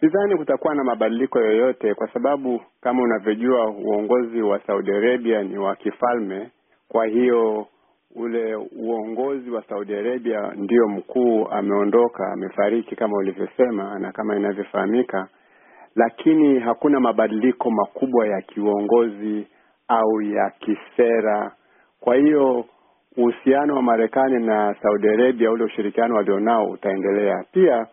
Sidhani kutakuwa na mabadiliko yoyote, kwa sababu kama unavyojua uongozi wa Saudi Arabia ni wa kifalme. Kwa hiyo ule uongozi wa Saudi Arabia ndio mkuu ameondoka, amefariki kama ulivyosema na kama inavyofahamika, lakini hakuna mabadiliko makubwa ya kiuongozi au ya kisera. Kwa hiyo uhusiano wa Marekani na Saudi Arabia, ule ushirikiano walionao utaendelea. Pia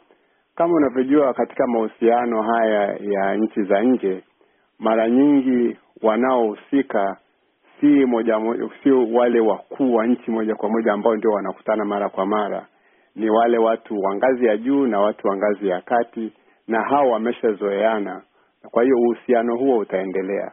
kama unavyojua, katika mahusiano haya ya nchi za nje, mara nyingi wanaohusika si moja moja, si wale wakuu wa nchi moja kwa moja ambao ndio wanakutana mara kwa mara, ni wale watu wa ngazi ya juu na watu wa ngazi ya kati, na hao wameshazoeana. Kwa hiyo uhusiano huo utaendelea.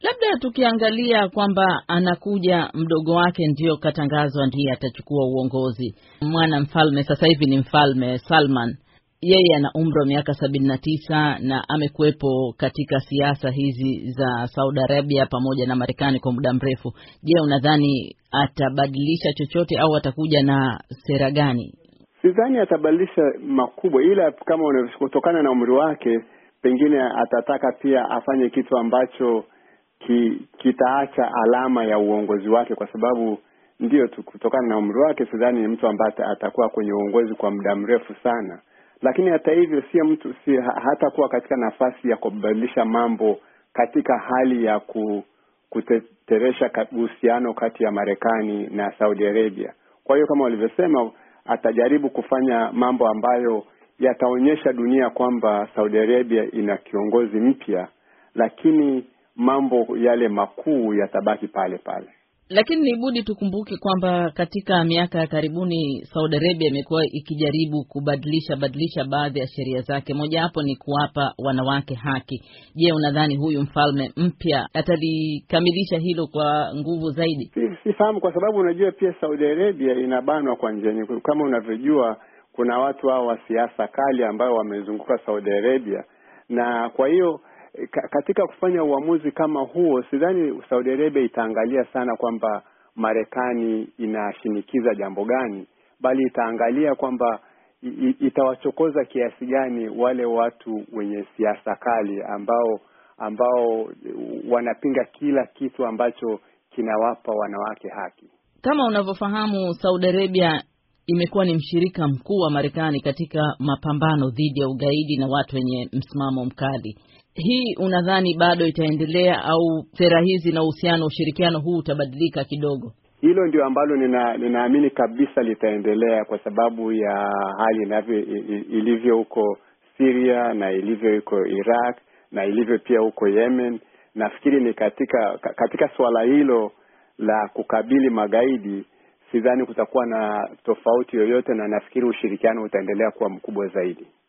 Labda tukiangalia kwamba anakuja mdogo wake ndio katangazwa ndiye atachukua uongozi, mwana mfalme sasa hivi ni mfalme Salman. Yeye ana umri wa miaka sabini na tisa na amekuwepo katika siasa hizi za Saudi Arabia pamoja na Marekani kwa muda mrefu. Je, unadhani atabadilisha chochote au atakuja na sera gani? Sidhani atabadilisha makubwa, ila kama kutokana na umri wake, pengine atataka pia afanye kitu ambacho ki, kitaacha alama ya uongozi wake, kwa sababu ndiyo tu kutokana na umri wake, sidhani ni mtu ambaye atakuwa kwenye uongozi kwa muda mrefu sana. Lakini hata hivyo, si mtu si hatakuwa katika nafasi ya kubadilisha mambo katika hali ya ku, kuteteresha uhusiano kati ya Marekani na Saudi Arabia. Kwa hiyo kama walivyosema, atajaribu kufanya mambo ambayo yataonyesha dunia kwamba Saudi Arabia ina kiongozi mpya, lakini mambo yale makuu yatabaki pale pale. Lakini ni budi tukumbuke kwamba katika miaka ya karibuni Saudi Arabia imekuwa ikijaribu kubadilisha badilisha baadhi ya sheria zake, mojawapo ni kuwapa wanawake haki. Je, unadhani huyu mfalme mpya atalikamilisha hilo kwa nguvu zaidi? Sifahamu, kwa sababu unajua pia Saudi Arabia inabanwa kwa njia. Kama unavyojua, kuna watu hao wa siasa kali ambao wamezunguka Saudi Arabia, na kwa hiyo katika kufanya uamuzi kama huo, sidhani Saudi Arabia itaangalia sana kwamba Marekani inashinikiza jambo gani, bali itaangalia kwamba itawachokoza kiasi gani wale watu wenye siasa kali ambao ambao wanapinga kila kitu ambacho kinawapa wanawake haki. Kama unavyofahamu, Saudi Arabia imekuwa ni mshirika mkuu wa Marekani katika mapambano dhidi ya ugaidi na watu wenye msimamo mkali. Hii unadhani bado itaendelea au sera hizi na uhusiano ushirikiano huu utabadilika kidogo? Hilo ndio ambalo nina, ninaamini kabisa litaendelea kwa sababu ya hali inavyo ilivyo huko Syria na ilivyo huko Iraq na ilivyo pia huko Yemen. Nafikiri ni katika katika suala hilo la kukabili magaidi, sidhani kutakuwa na tofauti yoyote, na nafikiri ushirikiano utaendelea kuwa mkubwa zaidi.